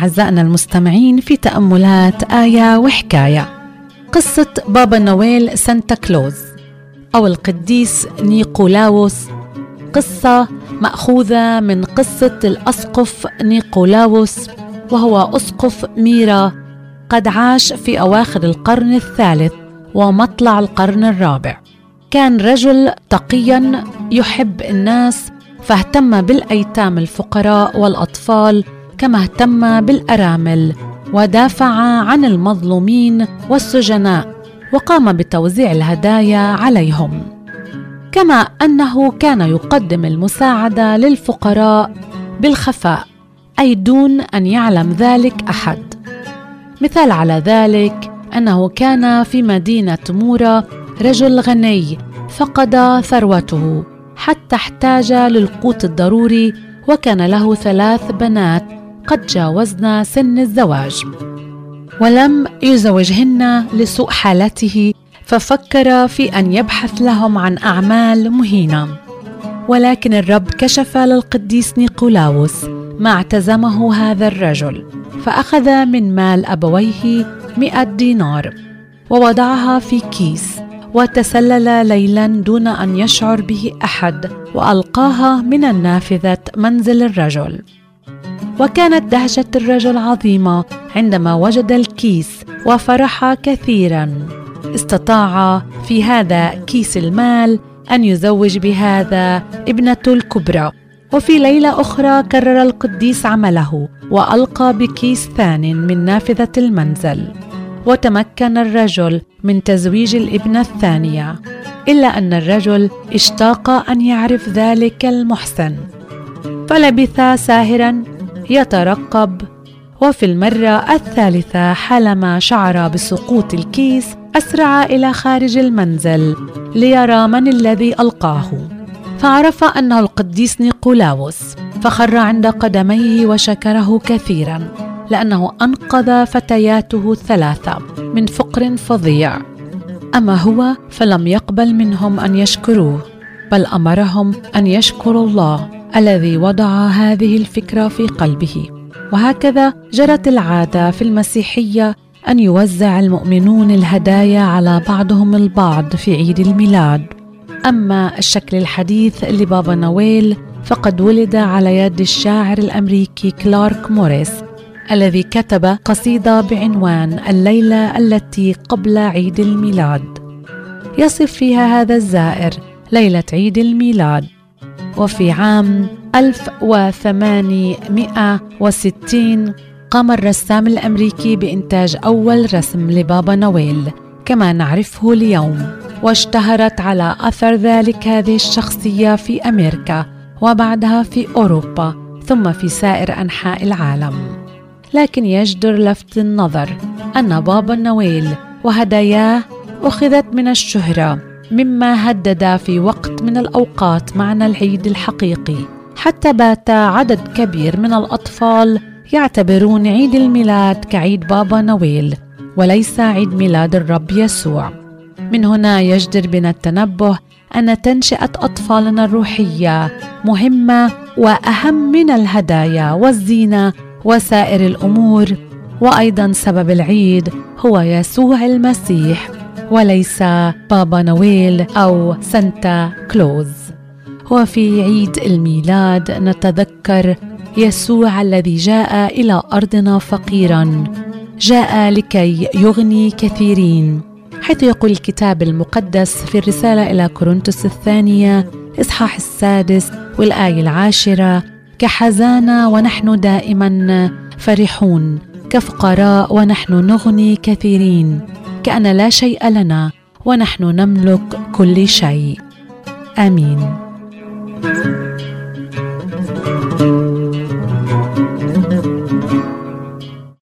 أعزائنا المستمعين في تأملات آية وحكاية. قصة بابا نويل سانتا كلوز أو القديس نيقولاوس. قصة مأخوذة من قصة الأسقف نيقولاوس وهو أسقف ميرا قد عاش في أواخر القرن الثالث ومطلع القرن الرابع. كان رجل تقيا يحب الناس فاهتم بالأيتام الفقراء والأطفال كما اهتم بالأرامل ودافع عن المظلومين والسجناء وقام بتوزيع الهدايا عليهم. كما أنه كان يقدم المساعدة للفقراء بالخفاء أي دون أن يعلم ذلك أحد. مثال على ذلك أنه كان في مدينة مورا رجل غني فقد ثروته حتى احتاج للقوت الضروري وكان له ثلاث بنات قد جاوزن سن الزواج. ولم يزوجهن لسوء حالته ففكر في أن يبحث لهم عن أعمال مهينة. ولكن الرب كشف للقديس نيقولاوس ما اعتزمه هذا الرجل فأخذ من مال أبويه مئة دينار ووضعها في كيس وتسلل ليلا دون أن يشعر به أحد وألقاها من النافذة منزل الرجل. وكانت دهشة الرجل عظيمة عندما وجد الكيس وفرح كثيرا. استطاع في هذا كيس المال أن يزوج بهذا ابنته الكبرى. وفي ليلة أخرى كرر القديس عمله وألقى بكيس ثان من نافذة المنزل. وتمكن الرجل من تزويج الابنة الثانية إلا أن الرجل اشتاق أن يعرف ذلك المحسن. فلبث ساهرا يترقب. وفي المرة الثالثة حالما شعر بسقوط الكيس أسرع إلى خارج المنزل ليرى من الذي ألقاه. فعرف أنه القديس نيقولاوس فخر عند قدميه وشكره كثيرا لأنه أنقذ فتياته الثلاثة من فقر فظيع. أما هو فلم يقبل منهم أن يشكروه بل أمرهم أن يشكروا الله. الذي وضع هذه الفكرة في قلبه. وهكذا جرت العادة في المسيحية أن يوزع المؤمنون الهدايا على بعضهم البعض في عيد الميلاد. أما الشكل الحديث لبابا نويل فقد ولد على يد الشاعر الأمريكي كلارك موريس الذي كتب قصيدة بعنوان الليلة التي قبل عيد الميلاد. يصف فيها هذا الزائر ليلة عيد الميلاد. وفي عام 1860 قام الرسام الأمريكي بإنتاج أول رسم لبابا نويل كما نعرفه اليوم. واشتهرت على أثر ذلك هذه الشخصية في أمريكا وبعدها في أوروبا ثم في سائر أنحاء العالم. لكن يجدر لفت النظر أن بابا نويل وهداياه أخذت من الشهرة مما هدد في وقت من الأوقات معنى العيد الحقيقي. حتى بات عدد كبير من الأطفال يعتبرون عيد الميلاد كعيد بابا نويل وليس عيد ميلاد الرب يسوع. من هنا يجدر بنا التنبه أن تنشئة أطفالنا الروحية مهمة وأهم من الهدايا والزينة وسائر الأمور وأيضا سبب العيد هو يسوع المسيح. وليس بابا نويل أو سانتا كلوز. وفي عيد الميلاد نتذكر يسوع الذي جاء إلى أرضنا فقيرا. جاء لكي يغني كثيرين. حيث يقول الكتاب المقدس في الرسالة إلى كورنثوس الثانية إصحاح السادس والآية العاشرة كحزانة ونحن دائما فرحون كفقراء ونحن نغني كثيرين. كأن لا شيء لنا ونحن نملك كل شيء. آمين.